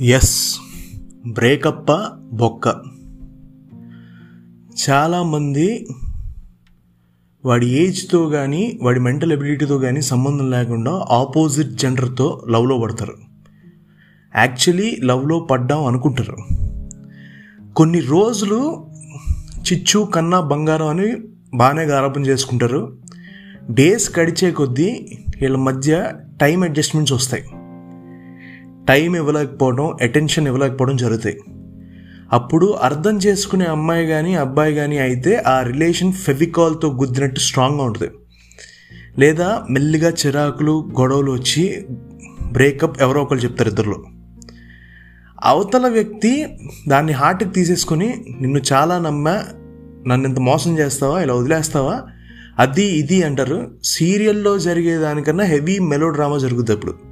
Yes. బ్రేకప్ప బొక్క. చాలామంది వాడి ఏజ్తో కానీ వాడి మెంటల్ ఎబిలిటీతో కానీ సంబంధం లేకుండా ఆపోజిట్ జెండర్తో లవ్లో పడతారు. యాక్చువల్లీ లవ్లో పడ్డాం అనుకుంటారు. కొన్ని రోజులు చిచ్చు కన్నా బంగారం అని బాగానే గారాపం చేసుకుంటారు. డేస్ గడిచే కొద్దీ వీళ్ళ మధ్య టైం అడ్జస్ట్మెంట్స్ వస్తాయి. టైం ఇవ్వలేకపోవడం అటెన్షన్ ఇవ్వలేకపోవడం జరుగుతాయి. అప్పుడు అర్థం చేసుకునే అమ్మాయి కానీ అబ్బాయి కానీ అయితే ఆ రిలేషన్ ఫెవికాల్తో గుద్దినట్టు స్ట్రాంగ్గా ఉంటుంది. లేదా మెల్లిగా చిరాకులు గొడవలు వచ్చి బ్రేకప్ ఎవరో ఒకరు చెప్తారు ఇద్దరులో. అవతల వ్యక్తి దాన్ని హార్ట్కి తీసేసుకొని నిన్ను చాలా నమ్మా నన్ను ఇంత మోసం చేస్తావా ఇలా వదిలేస్తావా అది ఇది అంటారు. సీరియల్లో జరిగే దానికన్నా హెవీ మెలో డ్రామా జరుగుతుంది అప్పుడు.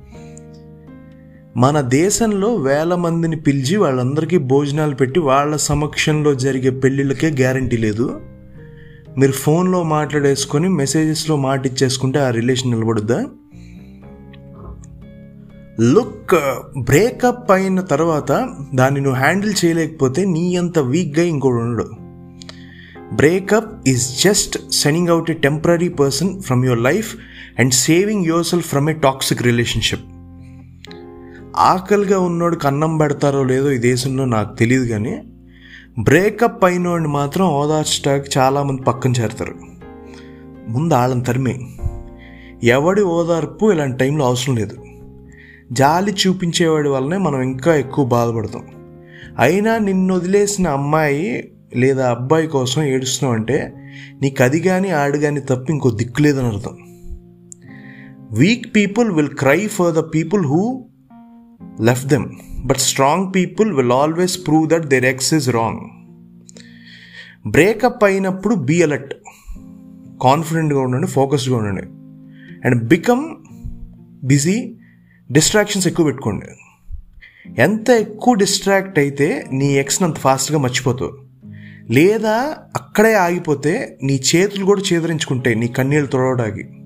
మన దేశంలో వేల మందిని పిలిచి వాళ్ళందరికీ భోజనాలు పెట్టి వాళ్ళ సమక్షంలో జరిగే పెళ్ళిళ్ళకే గ్యారంటీ లేదు. మీరు ఫోన్లో మాట్లాడేసుకొని మెసేజెస్లో మాట ఇచ్చేసుకుంటే ఆ రిలేషన్ నిలబడుద్దా? లుక్ బ్రేకప్ అయిన తర్వాత దాన్ని నువ్వు హ్యాండిల్ చేయలేకపోతే నీ అంత వీక్గా ఇంకోటి ఉండడు. Breakup is just sending out a temporary person from your life and saving yourself from a toxic relationship ఆకలిగా ఉన్నోడు కన్నం పెడతారో లేదో ఈ దేశంలో నాకు తెలియదు కానీ బ్రేకప్ అయినోడిని మాత్రం ఓదార్చడానికి చాలామంది పక్కన చేరుతారు. ముందు వాళ్ళని తరిమే ఎవడి ఓదార్పు ఇలాంటి టైంలో అవసరం లేదు. జాలి చూపించేవాడి వల్లనే మనం ఇంకా ఎక్కువ బాధపడతాం. అయినా నిన్ను వదిలేసిన అమ్మాయి లేదా అబ్బాయి కోసం ఏడుస్తున్నావు అంటే నీకు అది కానీ ఆడు కానీ తప్ప ఇంకో దిక్కు లేదని అర్థం. Weak people will cry for the people who left them but strong people will always prove that their ex is wrong breakup అయినప్పుడు బీ అలర్ట్ కాన్ఫిడెంట్గా ఉండండి ఫోకస్డ్గా ఉండండి. అండ్ బికమ్ బిజీ డిస్ట్రాక్షన్స్ ఎక్కువ పెట్టుకోండి. ఎంత ఎక్కువ డిస్ట్రాక్ట్ అయితే నీ ఎక్స్ని అంత ఫాస్ట్గా మర్చిపోతావు. లేదా అక్కడే ఆగిపోతే నీ చేతులు కూడా చేదరించుకుంటాయి నీ కన్నీళ్ళు తొడవడానికి.